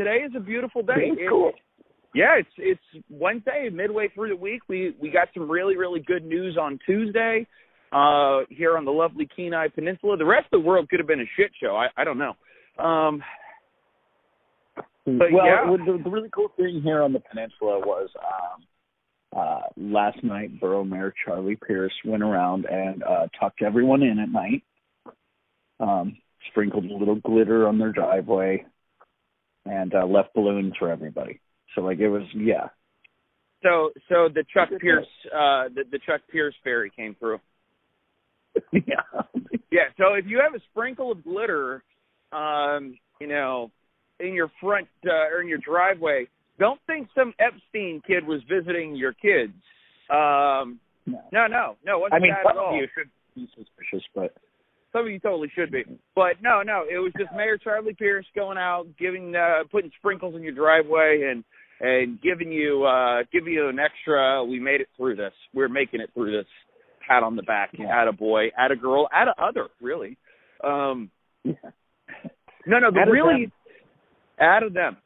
today is a beautiful day. It's cool. yeah, it's it's Wednesday, midway through the week. We we got some really really good news on Tuesday uh here on the lovely Kenai Peninsula. The rest of the world could have been a shit show. I I don't know. Um But well, yeah. the, the really cool thing here on the peninsula was um, uh, last night, Borough Mayor Charlie Pierce went around and uh, tucked everyone in at night, um, sprinkled a little glitter on their driveway, and uh, left balloons for everybody. So, like, it was, yeah. so so the Chuck Pierce uh the, the Chuck Pierce fairy came through. yeah. Yeah, so if you have a sprinkle of glitter um, you know, in your front uh, or in your driveway, don't think some Epstein kid was visiting your kids. Um No. no, no, no, wasn't I mean, that at all. you should be suspicious, but Some of you totally should be. But no, no, it was just Mayor Charlie Pierce going out, giving uh putting sprinkles in your driveway and and giving you uh giving you an extra we made it through this. We're making it through this pat on the back, Yeah. at a boy, at a girl, at a other, really. Um yeah. no, no, the really out of them.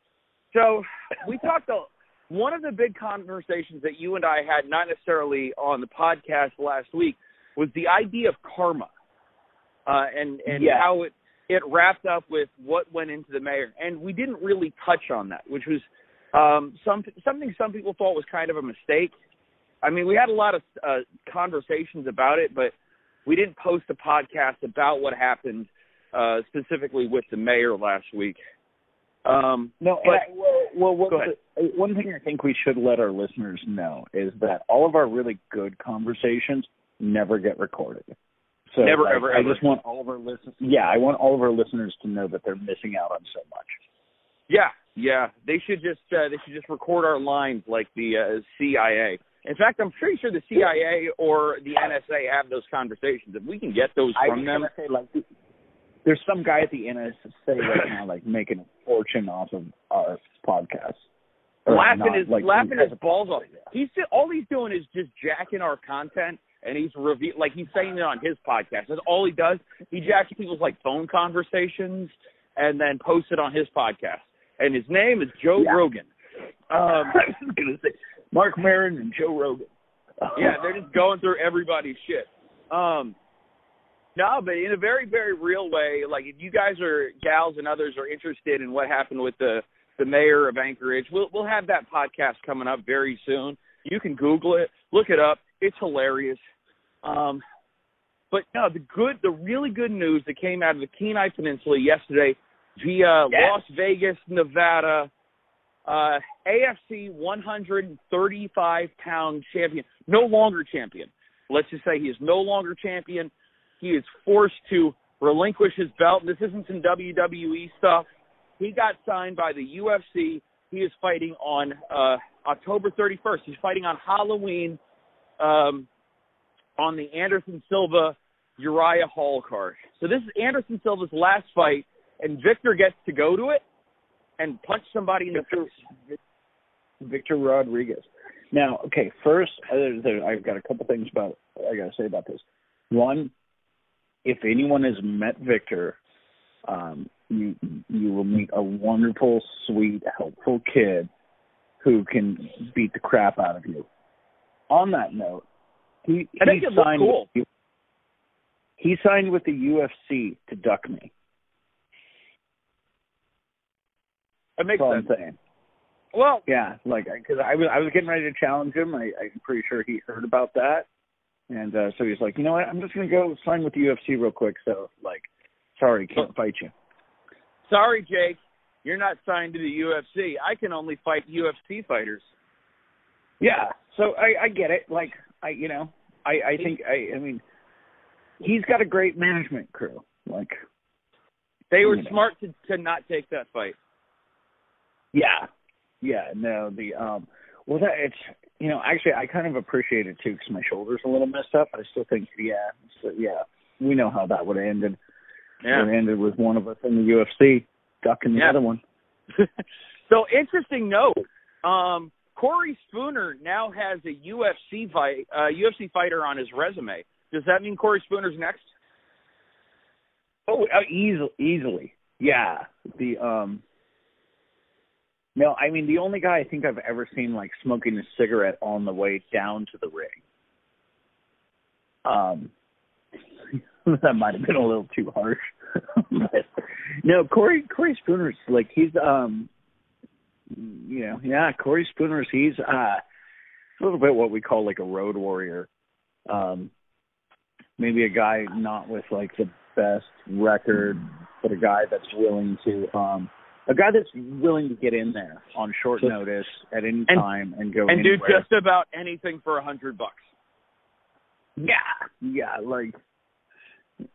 So we talked. A, one of the big conversations that you and I had, not necessarily on the podcast last week, was the idea of karma, uh, and and how it it wrapped up with what went into the mayor, and we didn't really touch on that, which was um, some something some people thought was kind of a mistake. I mean, we had a lot of uh, conversations about it, but we didn't post a podcast about what happened uh, specifically with the mayor last week. Um, No, But- I, well, well what the- one thing I think we should let our listeners know is that all of our really good conversations never get recorded. So Never, like, ever, I just want all of our listeners. Yeah, I want all of our listeners to know that they're missing out on so much. yeah, yeah, they should just uh, they should just record our lines like the uh, CIA. In fact, I'm pretty sure the CIA or the NSA have those conversations. If we can get those I from was them, say like there's some guy at the NSA right now like making a fortune off of our podcast. Laughing his like, laughing his balls off. He's all he's doing is just jacking our content, and he's reveal like he's saying it on his podcast. That's all he does. He jacks people's like phone conversations and then posts it on his podcast. And his name is Joe Yeah. Rogan. Um, I was gonna say Marc Maron and Joe Rogan. yeah, they're just going through everybody's shit. Um, no, but in a very, very real way, like if you guys are gals and others are interested in what happened with the the mayor of Anchorage, we'll we'll have that podcast coming up very soon. You can Google it, look it up. It's hilarious. Um, but no, the good, the really good news that came out of the Kenai Peninsula yesterday via Yes. Las Vegas, Nevada, uh, AFC 135 pound champion, no longer champion. Let's just say he is no longer champion. He is forced to relinquish his belt. This isn't some WWE stuff. He got signed by the UFC. He is fighting on uh, October 31st. He's fighting on Halloween um, on the Anderson Silva Uriah Hall card. So this is Anderson Silva's last fight, and Victor gets to go to it and punch somebody in the face. Victor Rodriguez. Now, okay, first, uh, there, there, I've got a couple things about I got to say about this. One, if anyone has met Victor, um, you you will meet a wonderful, sweet, helpful kid who can beat the crap out of you. On that note, he I think he it signed cool. with, he signed with the UFC to duck me. It makes That's sense. I'm saying. Well, Yeah, like because I was I was getting ready to challenge him. I, I'm pretty sure he heard about that, and uh, so he's like, you know what? I'm just gonna go sign with the UFC real quick. So like, sorry, can't fight you. sorry, Jake, you're not signed to the UFC. I can only fight UFC fighters. Yeah, so I I get it. Like I you know I I think I I mean he's got a great management crew. Like They were You know. smart to to not take that fight. yeah yeah no the um well that it's you know actually I kind of appreciate it too because my shoulder's a little messed up. I still think yeah so, yeah we know how that would have ended. It would have ended with one of us in the UFC ducking the Yeah. other one. so interesting note. Um, Corey Spooner now has a UFC fight, uh, UFC fighter on his resume. Does that mean Corey Spooner's next? Oh, uh, easily, easily, yeah. The um, No, I mean the only guy I think I've ever seen like smoking a cigarette on the way down to the ring. Um, that might have been a little too harsh. but no, Corey Corey Spooner's like he's um, you know, yeah, Corey Spooner's he's uh, a little bit what we call like a road warrior. Um, maybe a guy not with like the best record, but a guy that's willing to um a guy that's willing to get in there on short notice at any and, time and go and anywhere. do just about anything for a hundred bucks. Yeah, yeah, like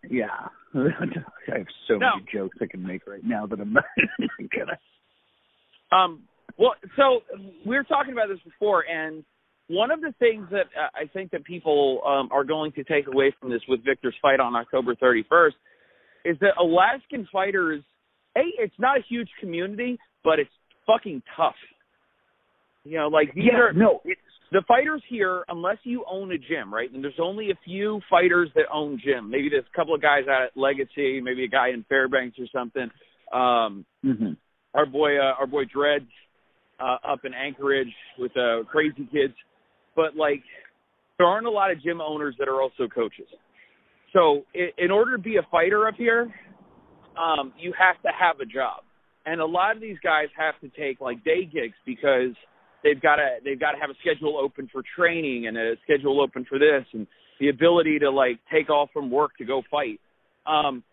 yeah. I have so no. many jokes I can make right now that I'm not gonna. Um. Well, so we were talking about this before, and one of the things that uh, I think that people um, are going to take away from this with Victor's fight on October 31st is that Alaskan fighters, a, it's not a huge community, but it's fucking tough. You know, like these yeah, are no, it's the fighters here, unless you own a gym, right? And there's only a few fighters that own gym. Maybe there's a couple of guys out at Legacy, maybe a guy in Fairbanks or something. Um, mm-hmm. Our boy, uh, our boy Dredge, uh, up in Anchorage with uh, Crazy Kids. But like, there aren't a lot of gym owners that are also coaches. So in, in order to be a fighter up here, um, you have to have a job, and a lot of these guys have to take like day gigs because they've got to they've got to have a schedule open for training and a schedule open for this and the ability to like take off from work to go fight. Um,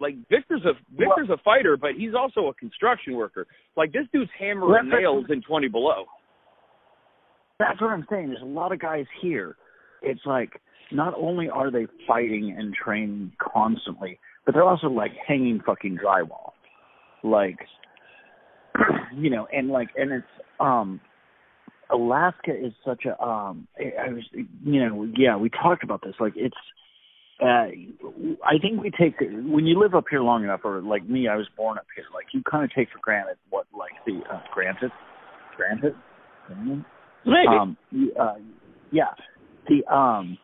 like Victor's a Victor's a fighter, but he's also a construction worker. Like this dude's hammering nails in twenty below. That's what I'm saying. There's a lot of guys here. It's like not only are they fighting and training constantly, but they're also like hanging fucking drywall. Like you know, and like and it's um Alaska is such a um I was you know, yeah, we talked about this. Like it's uh I think we take when you live up here long enough or like me, I was born up here, like you kinda take for granted what like the uh granted granted? granted? Maybe. Um uh yeah. The um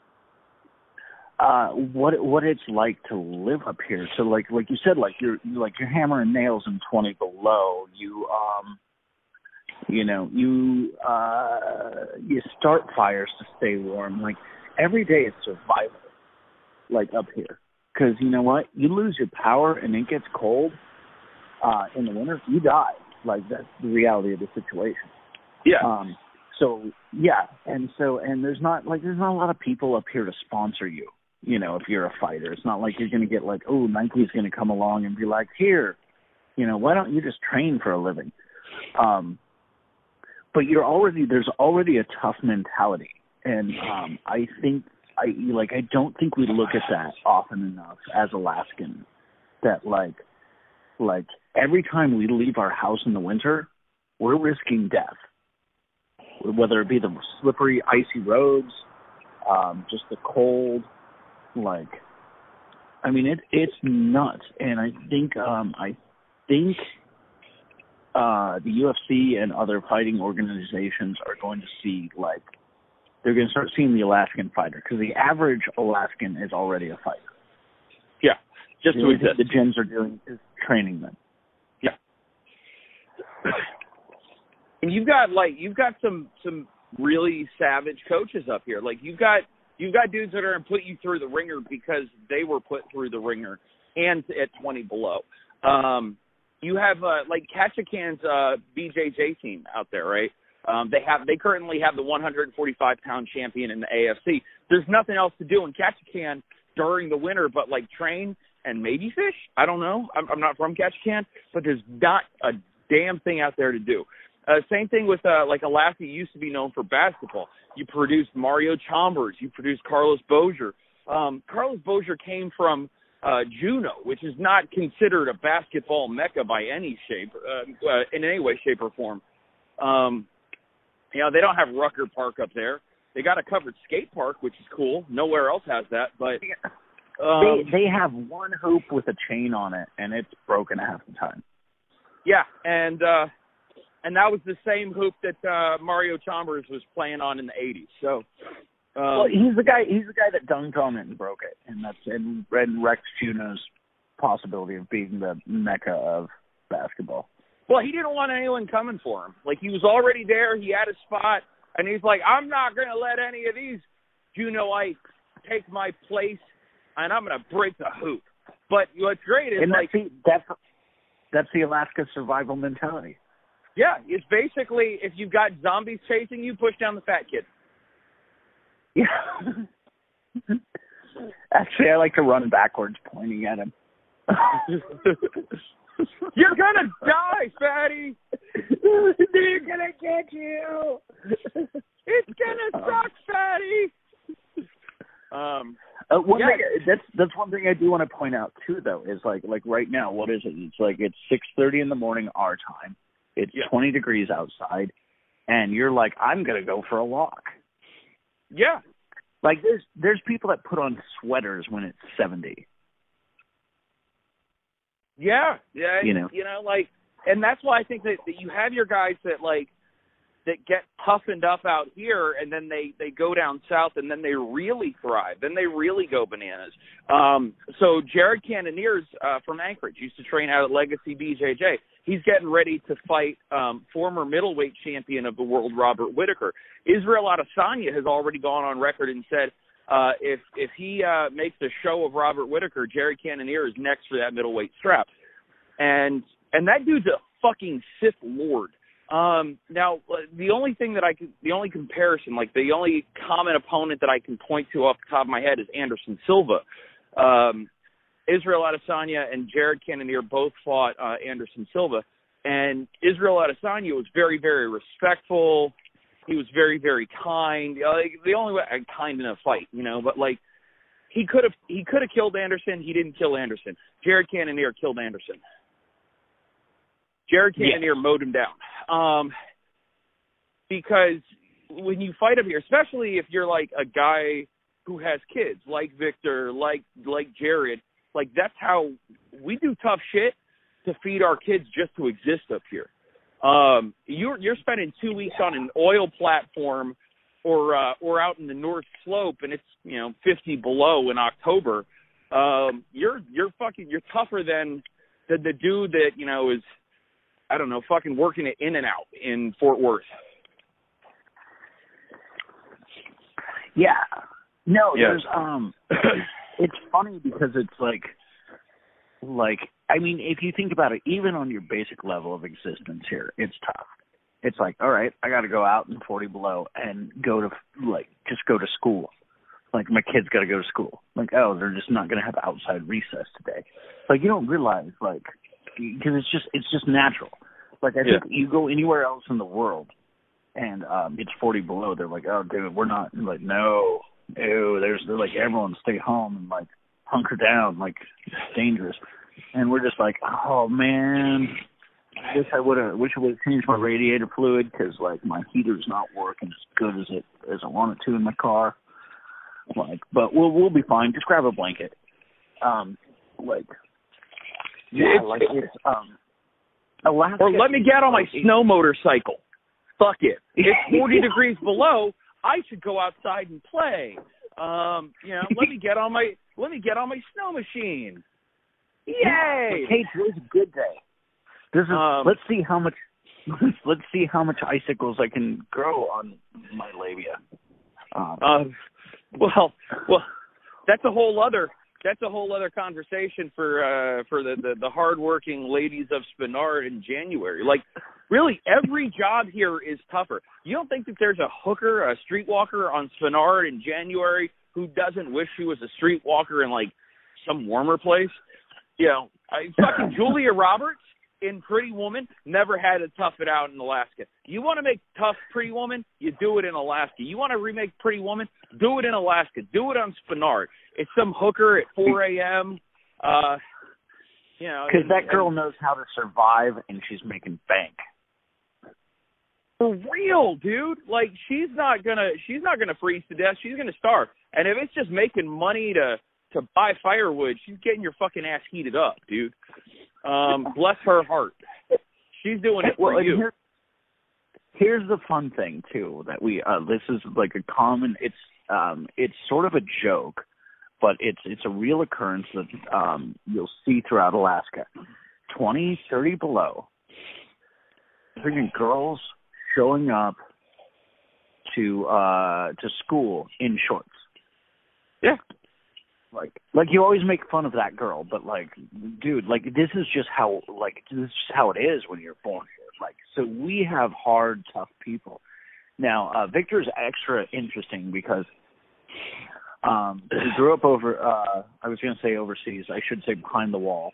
uh what what it's like to live up here. So like like you said, like you're like you're hammering nails in twenty below. You um you know, you uh you start fires to stay warm. Like every day is survival. Like up here. Because you know what? You lose your power and it gets cold uh in the winter, you die. Like that's the reality of the situation. Yeah. Um so yeah, and so and there's not like there's not a lot of people up here to sponsor you. You know, if you're a fighter, it's not like you're going to get like, oh, Nike's going to come along and be like, here, you know, why don't you just train for a living? Um, but you're already there's already a tough mentality, and um, I think I like I don't think we look at that often enough as Alaskans. That like like every time we leave our house in the winter, we're risking death whether it be the slippery, icy roads, um, just the cold, like, I mean, it it's nuts. And I think, um, I think, uh, the UFC and other fighting organizations are going to see like they're going to start seeing the Alaskan fighter because the average Alaskan is already a fighter. Yeah, just the to exist. The gyms are doing is training them. Yeah. and you've got like you've got some some really savage coaches up here. Like you've got you've got dudes that are going to put you through the wringer because they were put through the wringer and at 20 below. Um you have uh like Ketchikan's uh BJJ team out there, right? Um they have they currently have the 145 pound champion in the AFC. There's nothing else to do in Ketchikan during the winter but like train and maybe fish. I don't know. I'm, I'm not from Ketchikan, but there's not a damn thing out there to do. Uh, same thing with uh, like Alaska used to be known for basketball. You produced Mario Chalmers, you produced Carlos Boozer. Um, Carlos Boozer came from uh, Juneau, which is not considered a basketball mecca by any shape, uh, uh, in any way, shape, or form. Um, you know, they don't have Rucker Park up there. They got a covered skate park, which is cool. Nowhere else has that, but um, they they have one hoop with a chain on it, and it's broken half the time. Yeah, and uh, and that was the same hoop that uh, Mario Chalmers was playing on in the '80s. So, um, well, he's the guy. He's the guy that dunked on it and broke it, and that's and, and Rex Juneau's possibility of being the mecca of basketball. Well, he didn't want anyone coming for him. Like he was already there. He had a spot, and he's like, "I'm not going to let any of these Juneauites take my place, and I'm going to break the hoop." But what's great is and like that's the, that's that's the Alaska survival mentality. Yeah, it's basically if you've got zombies chasing you, push down the fat kid. Yeah. Actually, I like to run backwards, pointing at him. You're gonna die, fatty. They're gonna get you. It's gonna suck, fatty. Um. Uh, one Yeah. thing, that's that's one thing I do want to point out too, though, is like like right now, what is it? It's like it's six thirty in the morning our time. It's Yeah. twenty degrees outside, and you're like, I'm gonna go for a walk. Yeah. Like there's there's people that put on sweaters when it's seventy. Yeah. Yeah. You know. You know, like, and that's why I think that, that you have your guys that like that get toughened up out here, and then they they go down south, and then they really thrive. Then they really go bananas. Um. So Jared Cannoniers uh, from Anchorage used to train out at Legacy BJJ. He's getting ready to fight um, former middleweight champion of the world, Robert Whitaker. Israel Adesanya has already gone on record and said uh, if if he uh, makes a show of Robert Whitaker, Jared Cannonier is next for that middleweight strap. And and that dude's a fucking Sith Lord. Um, now, uh, the only thing that I could, the only comparison, like the only common opponent that I can point to off the top of my head is Anderson Silva. Um, Israel Adesanya and Jared Cannonier both fought uh, Anderson Silva, and Israel Adesanya was very, very respectful. He was very, very kind. Uh, Like the only way, uh, kind in a fight, you know. But like, he could have, he could have killed Anderson. He didn't kill Anderson. Jared Cannonier killed Anderson. Jared Yeah. Cannonier mowed him down. Um, because when you fight up here, especially if you're like a guy who has kids, like Victor, like like Jared, like that's how we do tough shit to feed our kids just to exist up here. Um, you're you're spending two weeks on an oil platform or uh, or out in the North Slope, and it's you know 50 below in October. Um, you're you're fucking you're tougher than than the dude that you know is I don't know fucking working it in and out in Fort Worth. Yeah. No, Yeah. there's um it's funny because it's like like I mean, if you think about it, even on your basic level of existence here, it's tough. It's like, all right, I got to go out in 40 below and go to like just go to school. Like my kids got to go to school. Like, oh, they're just not going to have outside recess today. Like you don't realize like because it's just it's just natural. Like I think you go anywhere else in the world and um it's 40 below, they're like, oh, dude, we're not. I'm like, no, ew. There's they're like everyone stay home and like hunker down, like it's dangerous. And we're just like, oh man, I wish I would have, wish I would have changed my radiator fluid because like my heater's not working as good as it as I want it to in my car. Like, but we'll we'll be fine. Just grab a blanket. Um, like, yeah, It's- like it's um, Alaska. Or let me get on my snow motorcycle. Fuck it. It's 40 degrees below. I should go outside and play. Um, you know, let me get on my let me get on my snow machine. Yay! Hey, today's a good day. This is. Um, let's see how much. Let's see how much icicles I can grow on my labia. Um, Uh, well, well, that's a whole other that's a whole other conversation for uh for the the, the hardworking ladies of Spenard in January. Like, really, every job here is tougher. You don't think that there's a hooker, a streetwalker on Spenard in January who doesn't wish she was a streetwalker in like some warmer place? You know, I, fucking Julia Roberts in Pretty Woman never had to tough it out in Alaska. You want to make tough Pretty Woman, you do it in Alaska. You want to remake Pretty Woman, do it in Alaska. Do it on Spenard. It's some hooker at 4 a.m. Uh, you know, because that girl knows how to survive and she's making bank. For real, dude. Like she's not gonna she's not gonna freeze to death. She's gonna starve. And if it's just making money to to buy firewood, she's getting your fucking ass heated up, dude. Um, bless her heart. She's doing it well, for you. here- here's the fun thing too that we uh this is like a common it's um it's sort of a joke but it's it's a real occurrence that um you'll see throughout Alaska. Twenty, thirty below. freaking girls showing up to uh to school in shorts. Yeah. Like like you always make fun of that girl, but like dude, like this is just how like this is just how it is when you're born here. Like so we have hard, tough people. Now, uh Victor's extra interesting because um he grew up over uh I was gonna say overseas, I should say behind the wall,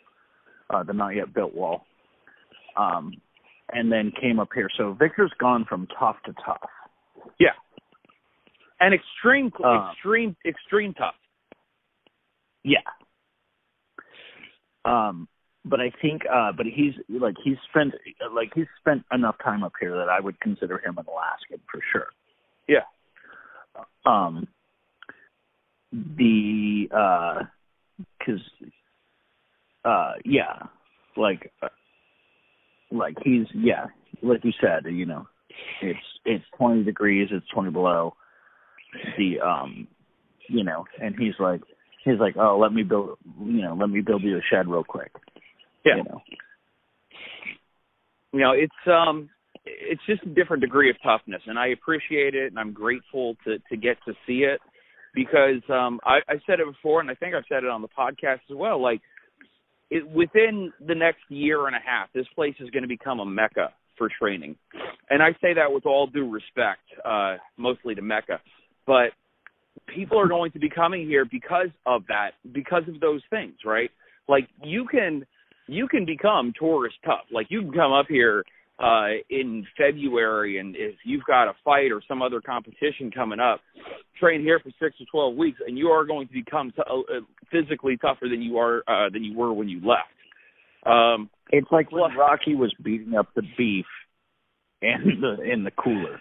uh the not yet built wall. Um and then came up here. So Victor's gone from tough to tough. Yeah. And extreme, Uh, extreme, extreme tough. Yeah. Um, but I think, uh, but he's like he's spent like he's spent enough time up here that I would consider him an Alaskan for sure. Yeah. Um, the uh, cause, uh, yeah, like, uh, like he's yeah, like you said, you know, it's it's twenty degrees, it's twenty below. The um, you know, and he's like he's like, oh, let me build, you know, let me build you a shed real quick. Yeah. You know. You know, it's um, it's just a different degree of toughness, and I appreciate it, and I'm grateful to to get to see it because um, I, I said it before, and I think I've said it on the podcast as well. Like, it, within the next year and a half, this place is going to become a mecca for training, and I say that with all due respect, uh, mostly to Mecca, but people are going to be coming here because of that, because of those things, right? Like you can you can become tourist tough. Like you can come up here uh in February and if you've got a fight or some other competition coming up, train here for 6 to 12 weeks and you are going to become t- uh, physically tougher than you are uh than you were when you left. Um It's like when Rocky was beating up the beef in the in the cooler.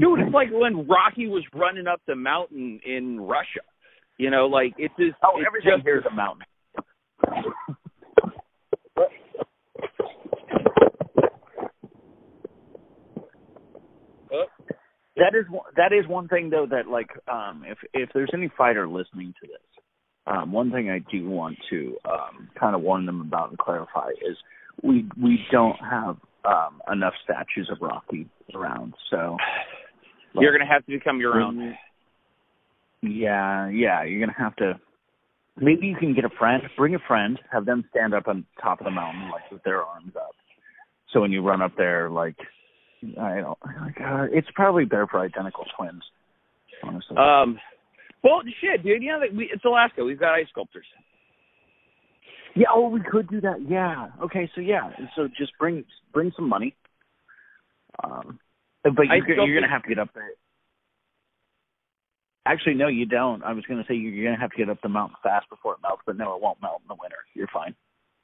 dude, it's like when Rocky was running up the mountain in Russia. You know, like it's just Oh, it's everything just here is a mountain. Oh. That is one- that is one thing though that like um if if there's any fighter listening to this, um one thing I do want to um kind of warn them about and clarify is we we don't have um enough statues of Rocky around. So you're going to have to become your own. Yeah, yeah, you're gonna have to. Maybe you can get a friend, bring a friend, have them stand up on top of the mountain, like with their arms up. So when you run up there, like I don't, like, uh, it's probably better for identical twins, honestly. Um, well, shit, dude. You know we, it's Alaska. We've got ice sculptors. yeah, oh, we could do that. Yeah. Okay, so yeah, so just bring bring some money. Um, but Ice you're, you're gonna have to get up there. Actually, no, you don't. I was gonna say you're gonna have to get up the mountain fast before it melts, but no, it won't melt in the winter. You're fine.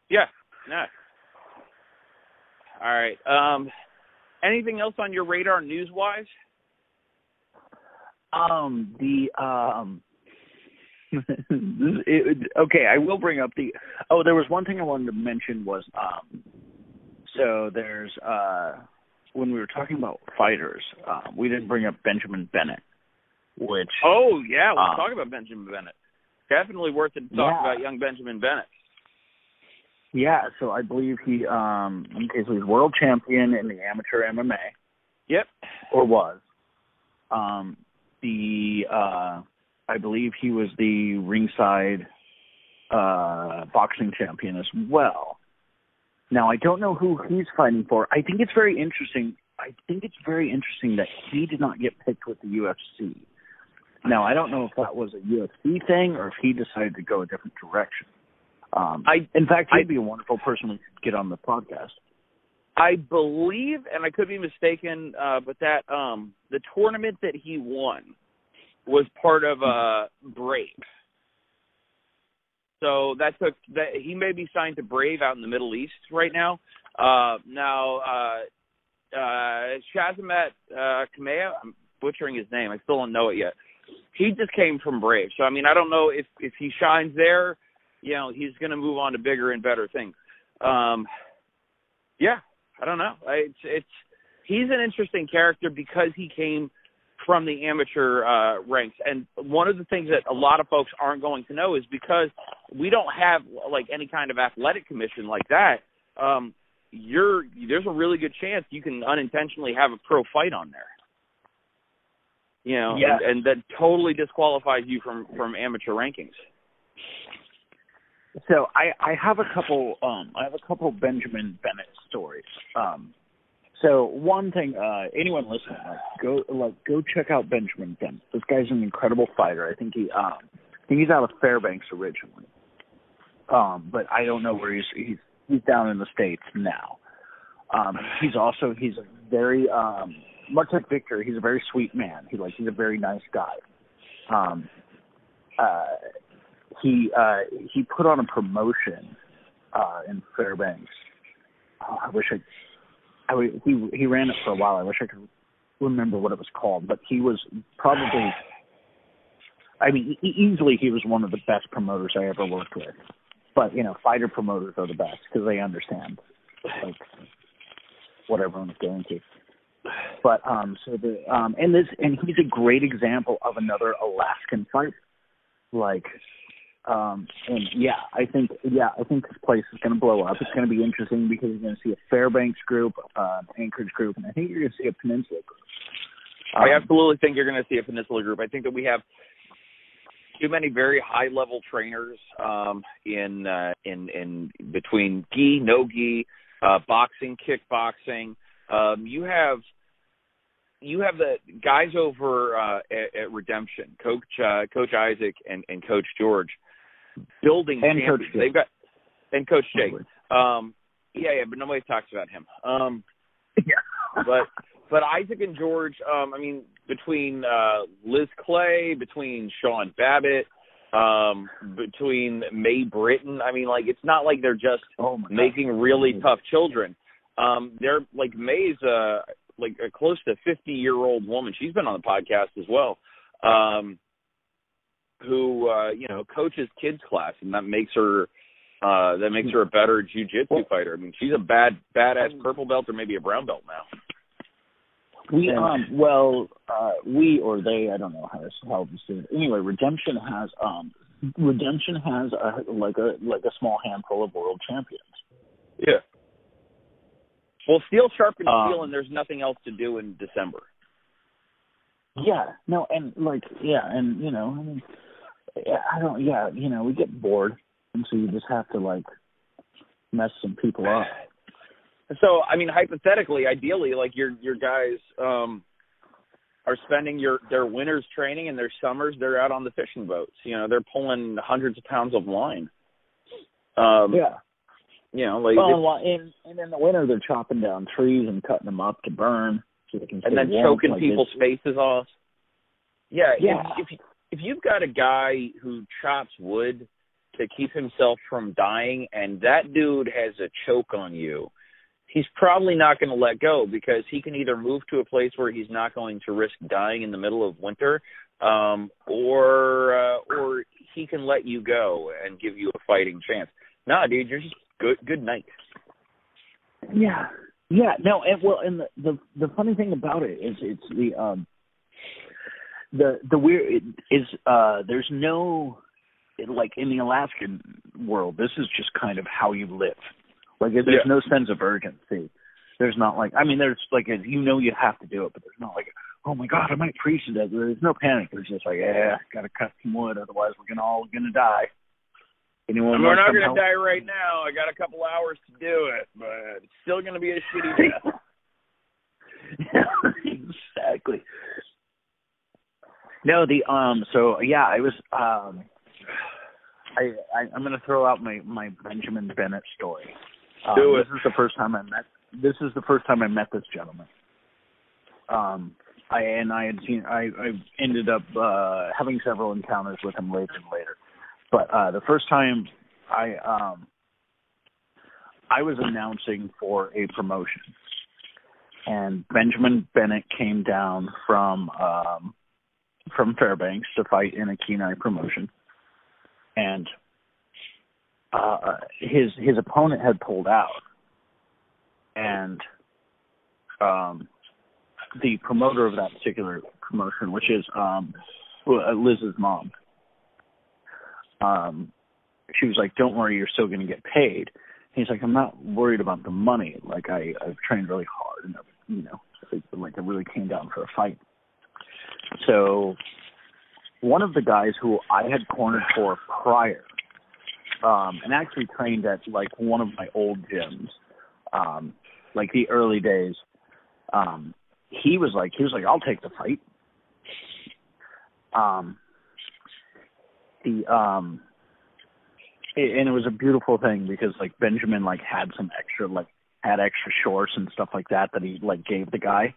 Yeah. Yeah. All right. Um, anything else on your radar news wise? Um, the um, it, okay, I will bring up the. Oh, there was one thing I wanted to mention was um, so there's uh, when we were talking about fighters, um, we didn't bring up Benjamin Bennett, which Oh yeah, let's Um, talk about Benjamin Bennett. Definitely worth it to talk Yeah. about young Benjamin Bennett. Yeah, so I believe he um, okay, so he's world champion in the amateur MMA. Yep. or was. Um, the uh, I believe he was the ringside uh, boxing champion as well. Now I don't know who he's fighting for. I think it's very interesting. I think it's very interesting that he did not get picked with the UFC. Now I don't know if that was a UFC thing or if he decided to go a different direction. Um, I- in fact, he'd I- be a wonderful person could get on the podcast. I believe, and I could be mistaken, uh, but that um, the tournament that he won was part of uh, Brave. So that took that he may be signed to Brave out in the Middle East right now. Uh, now, uh, uh, Shazamet uh, Kamea, I'm butchering his name. I still don't know it yet. He just came from Brave, so I mean, I don't know if if he shines there. You know, he's going to move on to bigger and better things. Um, yeah, I don't know. It's it's he's an interesting character because he came from the amateur uh ranks and one of the things that a lot of folks aren't going to know is because we don't have like any kind of athletic commission like that um you're there's a really good chance you can unintentionally have a pro fight on there. You know, Yeah. and, and that totally disqualifies you from from amateur rankings. So I I have a couple um I have a couple Benjamin Bennett stories. Um so one thing uh anyone listening like go like go check out Benjamin Bennett. This guy's an incredible fighter. I think he um I think he's out of Fairbanks originally. Um but I don't know where he's he's he's down in the states now. Um he's also he's a very um much like Victor, he's a very sweet man. He like he's a very nice guy. Um uh he uh he put on a promotion uh in Fairbanks. Oh, I wish I I would, he he ran it for a while. I wish I could remember what it was called, but he was probably I mean e- easily he was one of the best promoters I ever worked with. But, you know, fighter promoters are the best because they understand like what everyone's going to. But um so the um and this and he's a great example of another Alaskan fighter. Like um, and yeah, I think yeah, I think this place is going to blow up. It's going to be interesting because you're going to see a Fairbanks group, uh, Anchorage group, and I think you're going to see a Peninsula group. Um, I absolutely think you're going to see a Peninsula group. I think that we have too many very high level trainers um, in uh, in in between gi, no gi, uh, boxing, kickboxing. Um, you have you have the guys over uh, at, at Redemption, Coach uh, Coach Isaac and, and Coach George, building And. Coach Jake. They've got and Coach Jake. Um, yeah, yeah, but nobody talks about him. Um, yeah. but but Isaac and George, um, I mean, between uh, Liz Clay, between Sean Babbitt, um, between May Britton, I mean, like it's not like they're just oh my God. making really tough children. Um, they're like May's uh like a close to fifty year old woman. She's been on the podcast as well. Um, who uh, you know coaches kids class, and that makes her uh that makes her a better jujitsu Well- fighter. I mean, she's a bad badass purple belt or maybe a brown belt now. We um well uh we or they I don't know how to how to say it. Anyway, Redemption has um Redemption has a like a like a small handful of world champions. Yeah. Well, steel sharpens Um, steel, and there's nothing else to do in December. Yeah, no, and like yeah, and you know, I mean, yeah, I don't, yeah, you know, we get bored, and so you just have to like mess some people up. So, I mean, hypothetically, ideally, like your your guys um are spending your their winters training and their summers they're out on the fishing boats. You know, they're pulling hundreds of pounds of line. Um Yeah. you know, like Well, and and in the winter they're chopping down trees and cutting them up to burn so they can. and then warm. choking Like, people's it's- faces off. Yeah, Yeah. If, if if you've got a guy who chops wood to keep himself from dying, and that dude has a choke on you, he's probably not going to let go because he can either move to a place where he's not going to risk dying in the middle of winter, um, or uh, or he can let you go and give you a fighting chance. Nah, dude, you're just good. Good night. Yeah, yeah. No, and well, and the the the funny thing about it is it's the um the the weird is uh there's no like in the Alaskan world this is just kind of how you live. Like there's Yeah. no sense of urgency. There's not like I mean there's like a, you know you have to do it, but there's not like oh my god I might freeze to death. There's no panic. There's just like yeah got to cut some wood otherwise we're gonna all gonna die. Anyone We're not going help? to die right now. I got a couple hours to do it, but it's still going to be a shitty death. exactly. No, the um. So yeah, I was um. I, I I'm gonna throw out my my Benjamin Bennett story. Um, Do it. This is the first time I met. This is the first time I met this gentleman. Um, I and I had seen. I I ended up uh having several encounters with him later and later, but uh the first time I um I was announcing for a promotion and Benjamin Bennett came down from um from Fairbanks to fight in a Kenai promotion. And uh his his opponent had pulled out. And um the promoter of that particular promotion, which is um uh, Liz's mom, um she was like, Don't worry, you're still gonna get paid. he's like, I'm not worried about the money. Like I I've trained really hard and you know like I really came down for a fight. So one of the guys who I had cornered for prior, um, and actually trained at like one of my old gyms, um, like the early days, um, he was like he was like, I'll take the fight. Um the um it, and it was a beautiful thing because like Benjamin like had some extra like had extra shorts and stuff like that that he like gave the guy.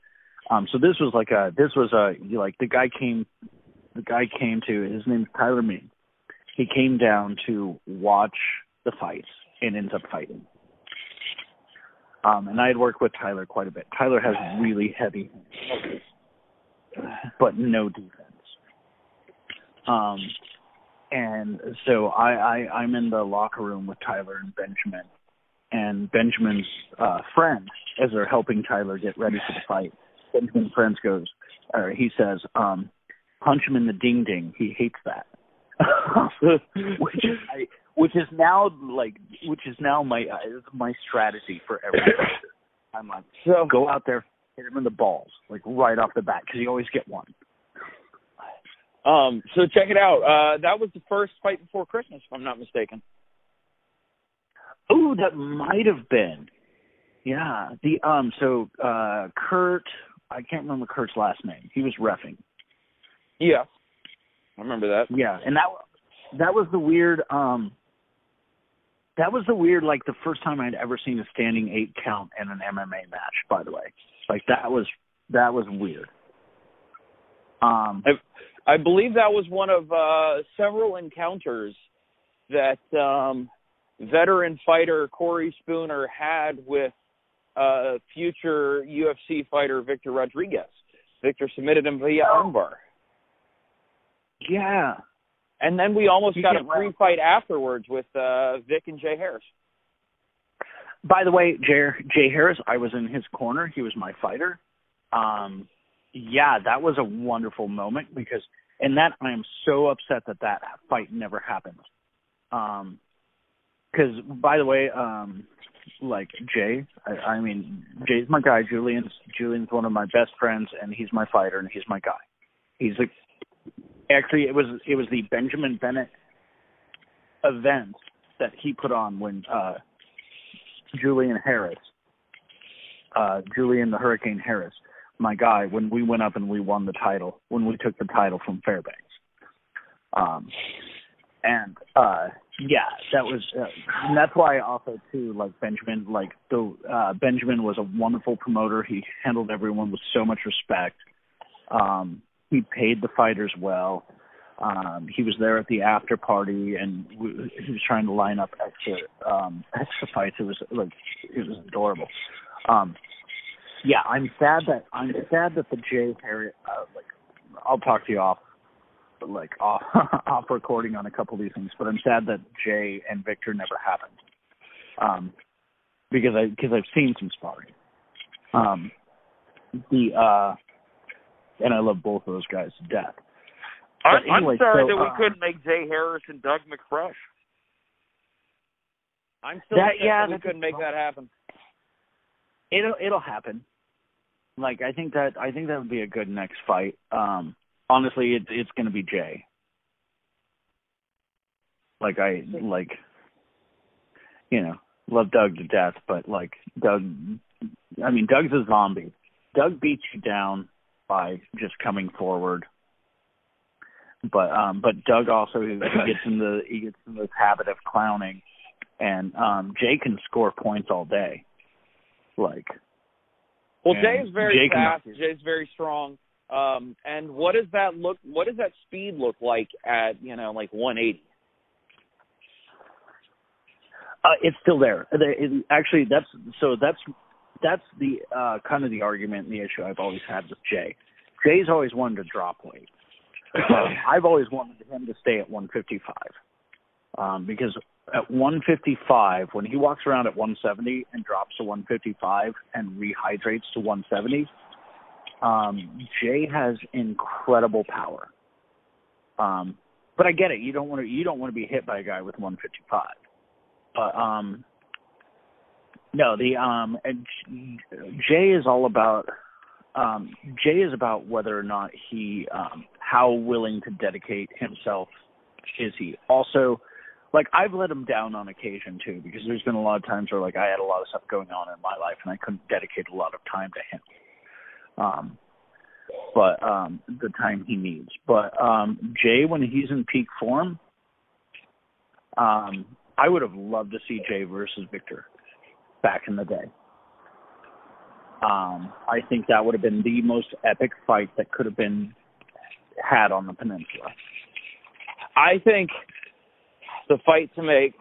Um so this was like a this was a like the guy came the guy came to his name's Tyler Mean. He came down to watch the fights and ends up fighting. Um and I had worked with Tyler quite a bit. Tyler has really heavy but no defense. Um and so I, I I'm in the locker room with Tyler and Benjamin, and Benjamin's uh, friend, as they're helping Tyler get ready for the fight, Benjamin's friend goes, or he says, um, punch him in the ding ding. He hates that, which is I, which is now like which is now my uh, my strategy for every. I'm like, so go out there, hit him in the balls, like right off the bat, because you always get one. Um, so check it out. Uh, that was the first fight before Christmas, if I'm not mistaken. Oh, that might have been. Yeah. The um. So uh, Kurt, I can't remember Kurt's last name. He was refing. Yeah, I remember that. Yeah, and that that was the weird. Um, that was the weird, like the first time I'd ever seen a standing eight count in an MMA match. By the way, like that was that was weird. Um, I've, I believe that was one of uh, several encounters that um, veteran fighter Corey Spooner had with uh, future UFC fighter Victor Rodriguez. Victor submitted him via armbar. Yeah. And then we almost you got a free fight afterwards with uh, Vic and Jay Harris. By the way, Jay, Jay Harris, I was in his corner. He was my fighter. Um, yeah, that was a wonderful moment because, and that I am so upset that that fight never happened. Um, because by the way, um, like Jay, I, I mean Jay's my guy. Julian's Julian's one of my best friends, and he's my fighter, and he's my guy. He's like, actually it was it was the Benjamin Bennett event that he put on when uh Julian Harris, uh Julian the Hurricane Harris my guy when we went up and we won the title when we took the title from Fairbanks. Um, and uh, yeah, that was uh, and that's why also too like Benjamin like the uh, Benjamin was a wonderful promoter. He handled everyone with so much respect. Um, he paid the fighters well. Um, he was there at the after party, and we, he was trying to line up extra um, extra fights. It was like it was adorable. Um, yeah, I'm sad that I'm sad that the Jay Harris uh, like I'll talk to you off like off off recording on a couple of these things, but I'm sad that Jay and Victor never happened. Um because I because I've seen some sparring. Um the uh and I love both of those guys to death. I'm, anyway, I'm sorry so, that we uh, couldn't make Jay Harris and Doug McFresh. I'm still That- yeah, that we couldn't make that happen. It'll it'll happen. Like I think that I think that would be a good next fight. Um honestly it, it's gonna be Jay. Like I like you know, love Doug to death, but like Doug I mean Doug's a zombie. Doug beats you down by just coming forward. But um but Doug also he gets in the he gets in this habit of clowning and um Jay can score points all day. Like Well, And Jay is very Jay can- Jay's very strong. Um, and what does that look? What does that speed look like at you know like 180? Uh, it's still there. The- it- actually, that's so that's that's the uh, kind of the argument and the issue I've always had with Jay. Jay's always wanted to drop weight. Um, I've always wanted him to stay at 155 um, because at 155, when he walks around at 170 and drops to 155 and rehydrates to 170, um, Jay has incredible power. Um, but I get it. You don't want to you don't want to be hit by a guy with 155. But um, No, the um Jay is all about um Jay is about whether or not he um how willing to dedicate himself is he. Also, like I've let him down on occasion too because there's been a lot of times where like I had a lot of stuff going on in my life and I couldn't dedicate a lot of time to him. Um but um the time he needs. But um Jay when he's in peak form, um I would have loved to see Jay versus Victor back in the day. Um, I think that would have been the most epic fight that could have been had on the peninsula. I think the fight to make,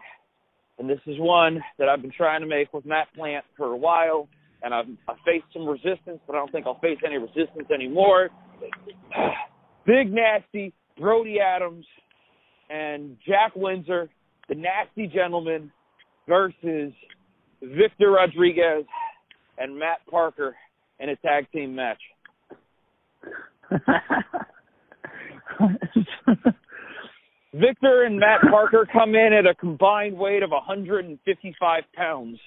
and this is one that I've been trying to make with Matt Plant for a while, and I've, I've faced some resistance, but I don't think I'll face any resistance anymore. Big nasty Brody Adams and Jack Windsor, the nasty gentleman, versus Victor Rodriguez and Matt Parker in a tag team match. Victor and Matt Parker come in at a combined weight of 155 pounds,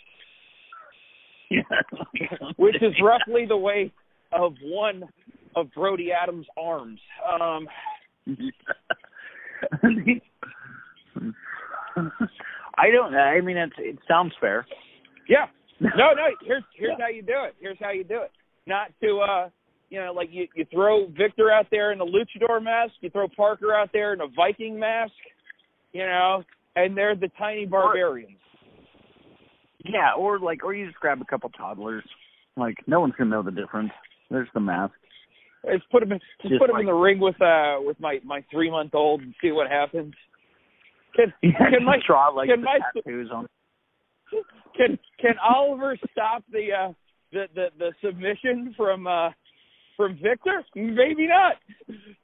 which is roughly the weight of one of Brody Adams' arms. Um, I don't. I mean, it it sounds fair. Yeah. No, no. Here's here's yeah. how you do it. Here's how you do it. Not to uh you know, like you you throw Victor out there in a luchador mask, you throw Parker out there in a Viking mask, you know, and they're the tiny barbarians. Yeah, or like or you just grab a couple toddlers. Like no one's gonna know the difference. There's the mask. Just put him in, just, just put him like, in the ring with uh with my my three month old and see what happens. Can can my draw like can my, tattoos on can can Oliver stop the uh the the, the submission from uh from Victor? Maybe not.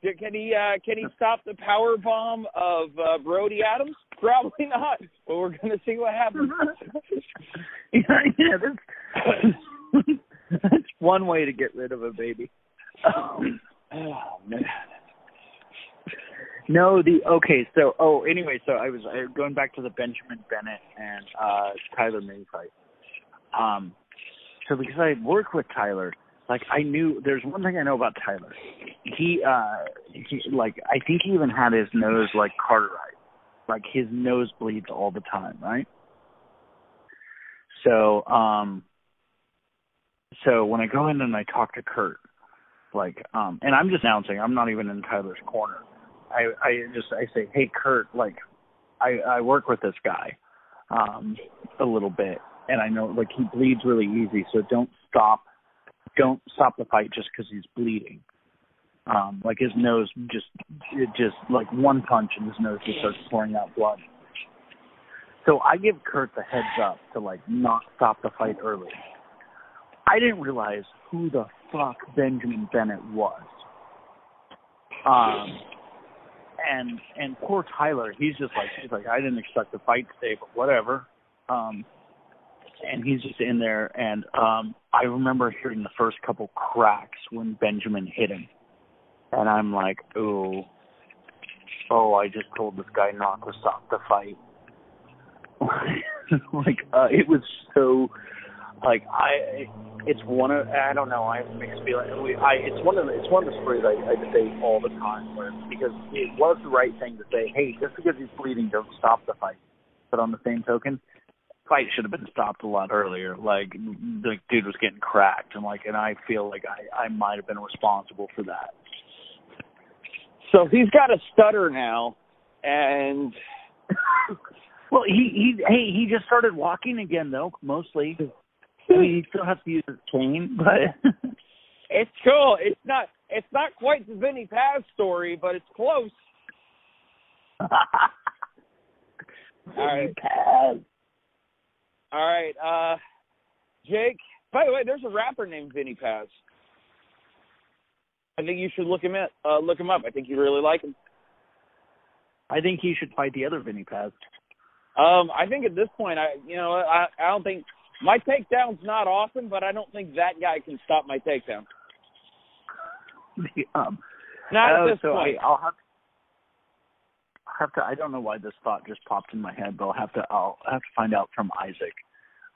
Can he uh can he stop the power bomb of uh Brody Adams? Probably not. But we're gonna see what happens. yeah, yeah, that's, that's one way to get rid of a baby. Um, oh man. No, the okay. So, oh, anyway, so I was I, going back to the Benjamin Bennett and uh Tyler May fight. Um, so because I work with Tyler, like I knew there's one thing I know about Tyler. He, uh, he like I think he even had his nose like cauterized, like his nose bleeds all the time, right? So, um, so when I go in and I talk to Kurt, like, um, and I'm just announcing, I'm not even in Tyler's corner I I just I say, hey Kurt, like I I work with this guy um a little bit, and I know like he bleeds really easy, so don't stop don't stop the fight just because he's bleeding. Um, like his nose just it just like one punch and his nose just starts pouring out blood. So I give Kurt the heads up to like not stop the fight early. I didn't realize who the fuck Benjamin Bennett was. Um, and and poor Tyler, he's just like he's like I didn't expect the fight today, but whatever. Um, and he's just in there, and um, I remember hearing the first couple cracks when Benjamin hit him, and I'm like, oh, oh, I just told this guy not to stop the fight. like uh, it was so like I it's one of I don't know I have mixed feelings. We, I it's one of the, it's one of the stories I, I say all the time where because it was the right thing to say, hey, just because he's bleeding, don't stop the fight. But on the same token, fight should have been stopped a lot earlier. Like the dude was getting cracked, and like and I feel like I I might have been responsible for that. So he's got a stutter now, and well, he he hey he just started walking again though mostly. I mean, he still has to use his cane, but it's cool. It's not. It's not quite the Vinny Paz story, but it's close. All right. Paz. All right, uh, Jake. By the way, there's a rapper named Vinny Paz. I think you should look him at uh, look him up. I think you really like him. I think he should fight the other Vinny Paz. Um, I think at this point, I you know I I don't think my takedown's not awesome, but I don't think that guy can stop my takedown. um, not uh, at this so point. I, I'll have I'll have to. I don't know why this thought just popped in my head, but I'll have to. I'll have to find out from Isaac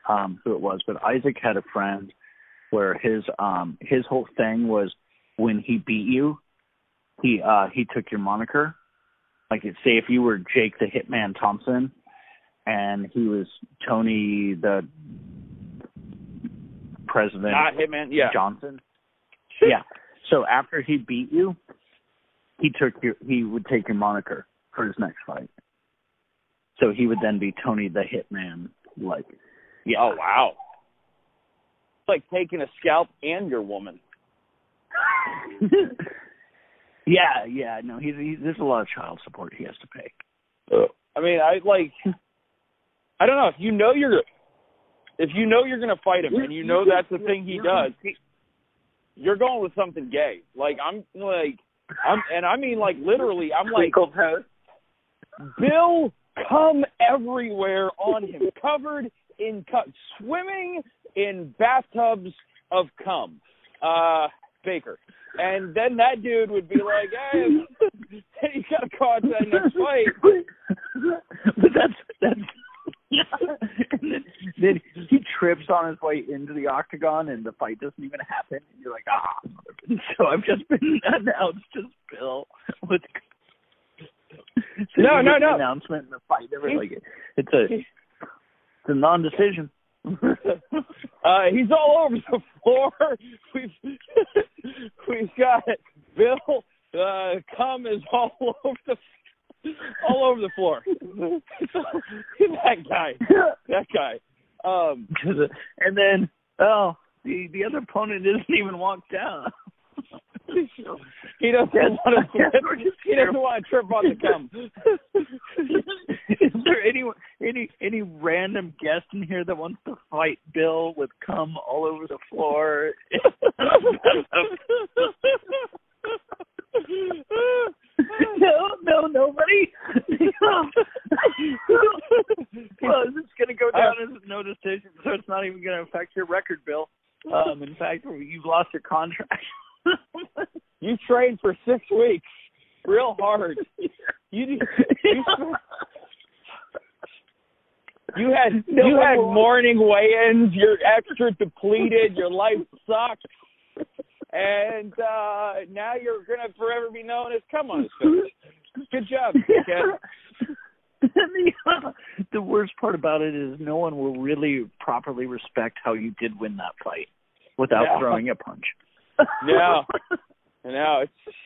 um who it was, but Isaac had a friend where his um his whole thing was when he beat you, he uh he took your moniker. Like say if you were Jake the Hitman Thompson and he was Tony the president Not Hitman. Yeah. Johnson. yeah. So after he beat you, he took your he would take your moniker for his next fight. So he would then be Tony the Hitman. Like, yeah. Oh wow. It's like taking a scalp and your woman. yeah, yeah. No, he's, he's there's a lot of child support he has to pay. I mean, I like. I don't know if you know you're, if you know you're gonna fight him and you know that's the thing he does. You're going with something gay. Like I'm like I'm and I mean like literally I'm like Bill come everywhere on him, covered in cu- swimming in bathtubs of cum. Uh Baker. And then that dude would be like, Hey you gotta call it that next fight. but that's that's yeah. and then, then he trips on his way into the octagon and the fight doesn't even happen and you're like, ah so I've just been announced as Bill with No, no, no. announcement and the fight never like it. It's a it's a non decision. uh he's all over the floor. We've we've got Bill uh cum is all over the all over the floor. that guy. That guy. Um and then oh the the other opponent doesn't even walk down. he doesn't want to trip, he doesn't want to trip on the cum. Is there any any any random guest in here that wants to fight Bill with cum all over the floor? no, no, nobody. well, it's going to go down as no decision, so it's not even going to affect your record, Bill. Um, in fact, you've lost your contract. You trained for six weeks, real hard. You you, you had No, you had morning weigh-ins. You're extra depleted. Your life sucks, and uh now you're gonna forever be known as come on. Good job, kid. the, the worst part about it is no one will really properly respect how you did win that fight without Yeah. throwing a punch. Yeah. No, it's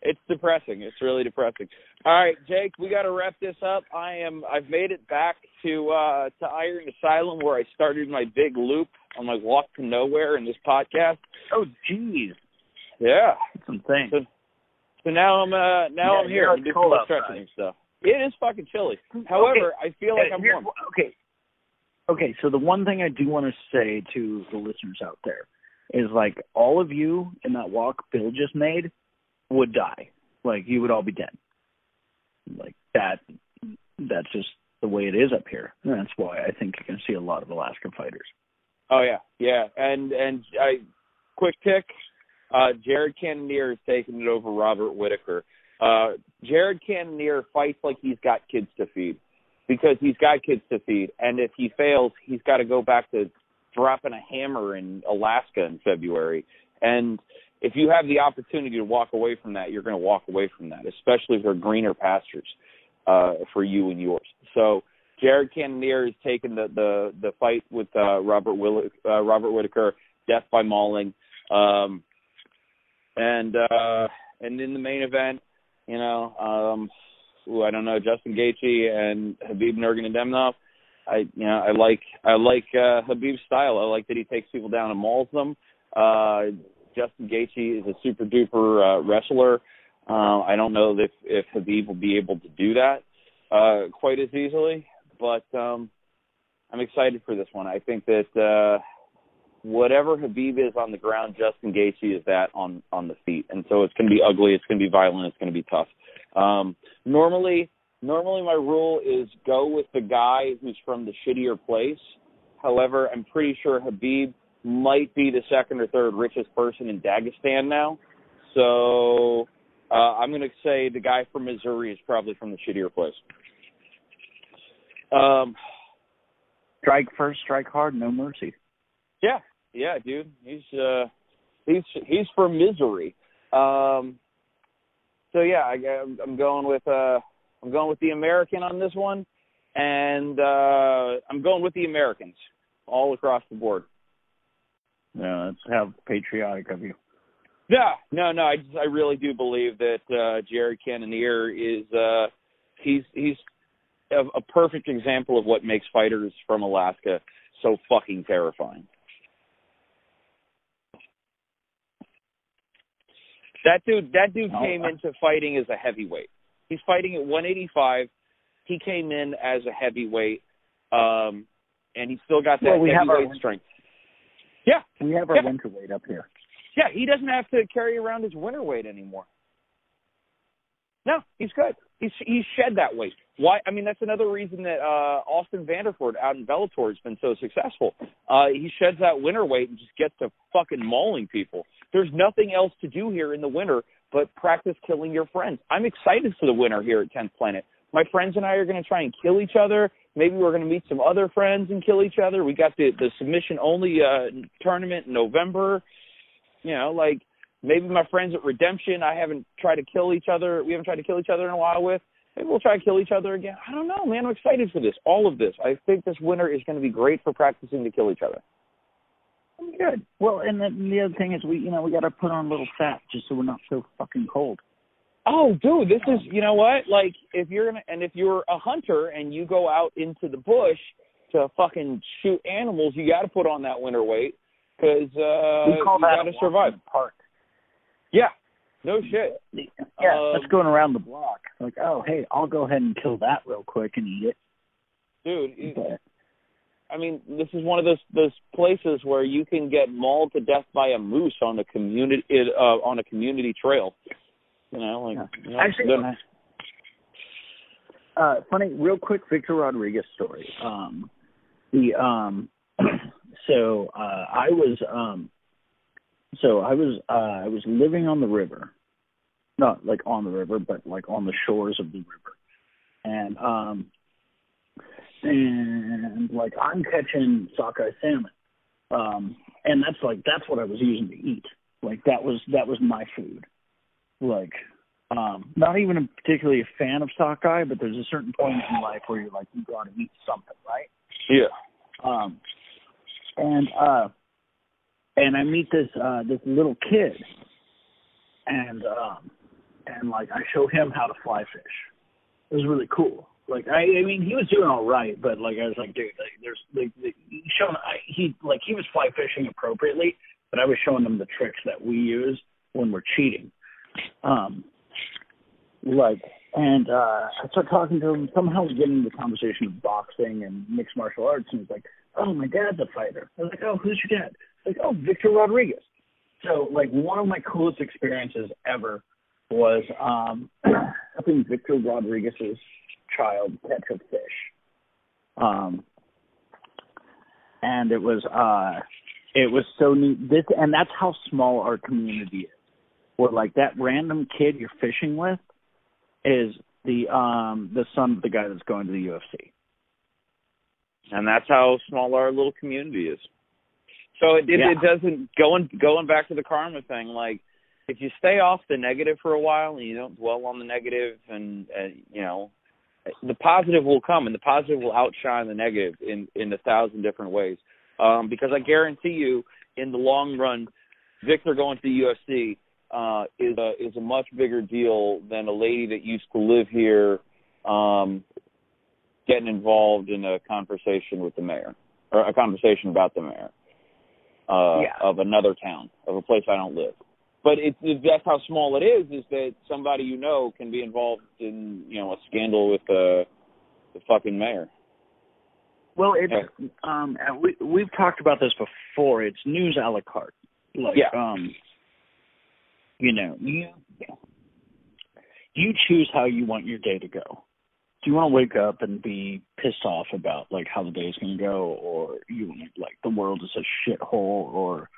it's depressing. It's really depressing. All right, Jake, we got to wrap this up. I am I've made it back to uh to Iron Asylum where I started my big loop on my walk to nowhere in this podcast. oh, jeez. Yeah. That's insane. So, so now I'm uh now Yeah, I'm here. I'm doing cold stretching and stuff. It is fucking chilly. However, I feel like Uh, I'm warm. Okay. Okay, so the one thing I do want to say to the listeners out there is like all of you in that walk Bill just made would die. Like you would all be dead. Like that that's just the way it is up here. And that's why I think you can see a lot of Alaskan fighters. Oh yeah, yeah, and and I quick pick. Uh, Jared Cannonier is taking it over Robert Whittaker. Uh, Jared Cannonier fights like he's got kids to feed because he's got kids to feed, and if he fails, he's got to go back to dropping a hammer in Alaska in February. And if you have the opportunity to walk away from that, you're going to walk away from that, especially for greener pastures uh, for you and yours. So Jared Cannonier has taken the the the fight with uh, Robert Will uh, Robert Whittaker, death by mauling, um, and uh, and in the main event, you know, um, ooh, I don't know, Justin Gaethje and Khabib Nurmagomedov. I you know I like I like uh, Khabib's style. I like that he takes people down and mauls them. Uh, Justin Gaethje is a super duper uh, wrestler. Uh, I don't know if if Khabib will be able to do that uh, quite as easily, but um, I'm excited for this one. I think that uh, whatever Khabib is on the ground, Justin Gaethje is that on on the feet, and so it's going to be ugly. It's going to be violent. It's going to be tough. Um, normally, normally my rule is go with the guy who's from the shittier place. However, I'm pretty sure Khabib might be the second or third richest person in Dagestan now. So uh, I'm going to say the guy from Missouri is probably from the shittier place. Um, strike first, strike hard, no mercy. Yeah, yeah, dude. He's uh, he's he's for misery. Um, so yeah, I, I'm going with uh, I'm going with the American on this one, and uh, I'm going with the Americans all across the board. Yeah, that's how patriotic of you. Yeah, no, no, I just, I really do believe that uh Jared Cannonier is uh he's he's a, a perfect example of what makes fighters from Alaska so fucking terrifying. That dude that dude Oh, came into fighting as a heavyweight. He's fighting at 185. He came in as a heavyweight um and he's still got that Well, we have our- heavyweight strength. Yeah, We have our Yeah. winter weight up here. yeah, he doesn't have to carry around his winter weight anymore. No, he's good. He's he's shed that weight. Why? I mean, that's another reason that uh Austin Vanderford out in Bellator has been so successful. Uh he sheds that winter weight and just gets to fucking mauling people. There's nothing else to do here in the winter but practice killing your friends. I'm excited for the winter here at 10th Planet. My friends and I are going to try and kill each other. Maybe we're going to meet some other friends and kill each other. We got the the submission only uh tournament in November. You know, like maybe my friends at Redemption, I haven't tried to kill each other. We haven't tried to kill each other in a while with. Maybe we'll try to kill each other again. I don't know, man. I'm excited for this. All of this. I think this winter is going to be great for practicing to kill each other. Good. Well, and then the other thing is we, you know, we got to put on a little fat just so we're not so fucking cold. Oh, dude, this is you know what? Like if you're gonna and if you're a hunter and you go out into the bush to fucking shoot animals, you got to put on that winter weight because uh, we call you that got to survive. Park. Yeah, no shit. Yeah, Um, that's going around the block. Like, oh, hey, I'll go ahead and kill that real quick and eat it. dude. But I mean, this is one of those those places where you can get mauled to death by a moose on a community uh, on a community trail. You know, like Yeah. you know, Actually, uh funny real quick victor rodriguez story um the um so uh i was um so i was uh i was living on the river not like on the river but like on the shores of the river and um and like i'm catching sockeye salmon um and that's like that's what i was using to eat like that was that was my food like um, not even a particularly a fan of sockeye, but there's a certain point in life where you're like, you got to eat something, right? yeah. Um, and uh, and I meet this uh, this little kid, and um, and like I show him how to fly fish. It was really cool. Like I, I mean, he was doing all right, but like I was like, dude, like, there's like the, he showing I, he like he was fly fishing appropriately, but I was showing them the tricks that we use when we're cheating. Um, like, and uh, I started talking to him. Somehow we get into the conversation of boxing and mixed martial arts, and he's like, "Oh, my dad's a fighter." I was like, "Oh, who's your dad?" Like, "Oh, Victor Rodriguez." So, like, one of my coolest experiences ever was um helping Victor Rodriguez's child catch a fish. Um, and it was uh, it was so neat. This and that's how small our community is. Where like that random kid you're fishing with is the um the son of the guy that's going to the UFC. and that's how small our little community is. So it it, Yeah. it doesn't going going back to the karma thing. Like if you stay off the negative for a while and you don't dwell on the negative, and uh, you know, the positive will come, and the positive will outshine the negative in in a thousand different ways. Um, because I guarantee you, in the long run, Victor going to the UFC uh, is a is a much bigger deal than a lady that used to live here. Um, getting involved in a conversation with the mayor or a conversation about the mayor uh Yeah. of another town of a place I don't live. But it's it, that's how small it is. Is that somebody you know can be involved in you know a scandal with the the fucking mayor? Well, it's um we we've talked about this before. It's news a la carte. Like Yeah. um you know, you you choose how you want your day to go. Do you want to wake up and be pissed off about like how the day's going to go or you like the world is a shithole or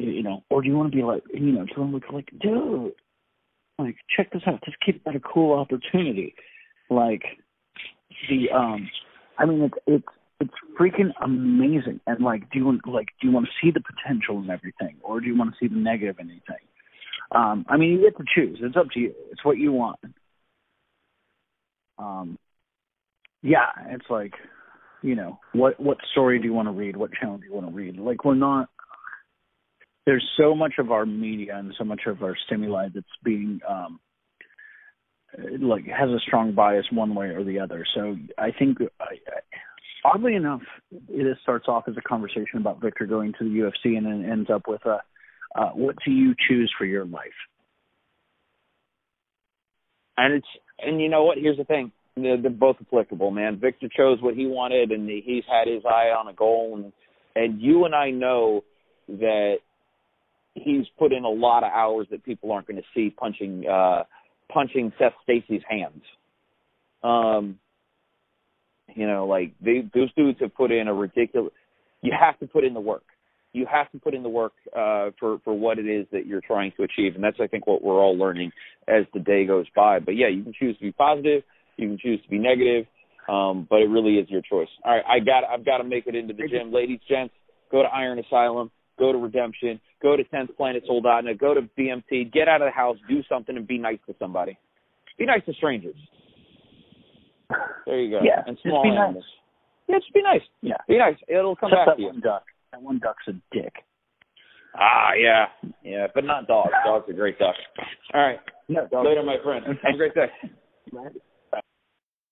you know, or do you want to be like, you know, do you want to look like, dude, like check this out. This kid got a cool opportunity. Like the um I mean it's it's it's freaking amazing. And like, do you want like do you want to see the potential in everything, or do you want to see the negative in anything? Um, I mean, you get to choose. It's up to you. It's what you want. Um, yeah, it's like, you know, what what story do you want to read? What channel do you want to read? Like, we're not. There's so much of our media and so much of our stimuli that's being um, like has a strong bias one way or the other. So I think I, I, oddly enough, it starts off as a conversation about Victor going to the UFC and then ends up with a uh, what do you choose for your life? And it's and you know what? Here's the thing: they're, they're both applicable, man. Victor chose what he wanted, and he's had his eye on a goal, and and you and I know that he's put in a lot of hours that people aren't going to see punching uh punching Seth Stacy's hands. Um, you know, like they those dudes have put in a ridiculous. You have to put in the work. You have to put in the work uh, for for what it is that you're trying to achieve, and that's I think what we're all learning as the day goes by. But yeah, you can choose to be positive, you can choose to be negative, um, but it really is your choice. All right, I got I've got to make it into the gym, ladies, gents. Go to Iron Asylum go to Redemption, go to 10th Planet Soldotna, go to BMT, get out of the house, do something, and be nice to somebody. Be nice to strangers. There you go. Yeah, and small just be animals. nice. Yeah, just be nice. Yeah, be nice. It'll come Except back to you. one duck. That one duck's a dick. Ah, yeah, yeah, but not dogs. Dogs are great ducks. All right. No, dog. Later, my friend. Have a great day. Right.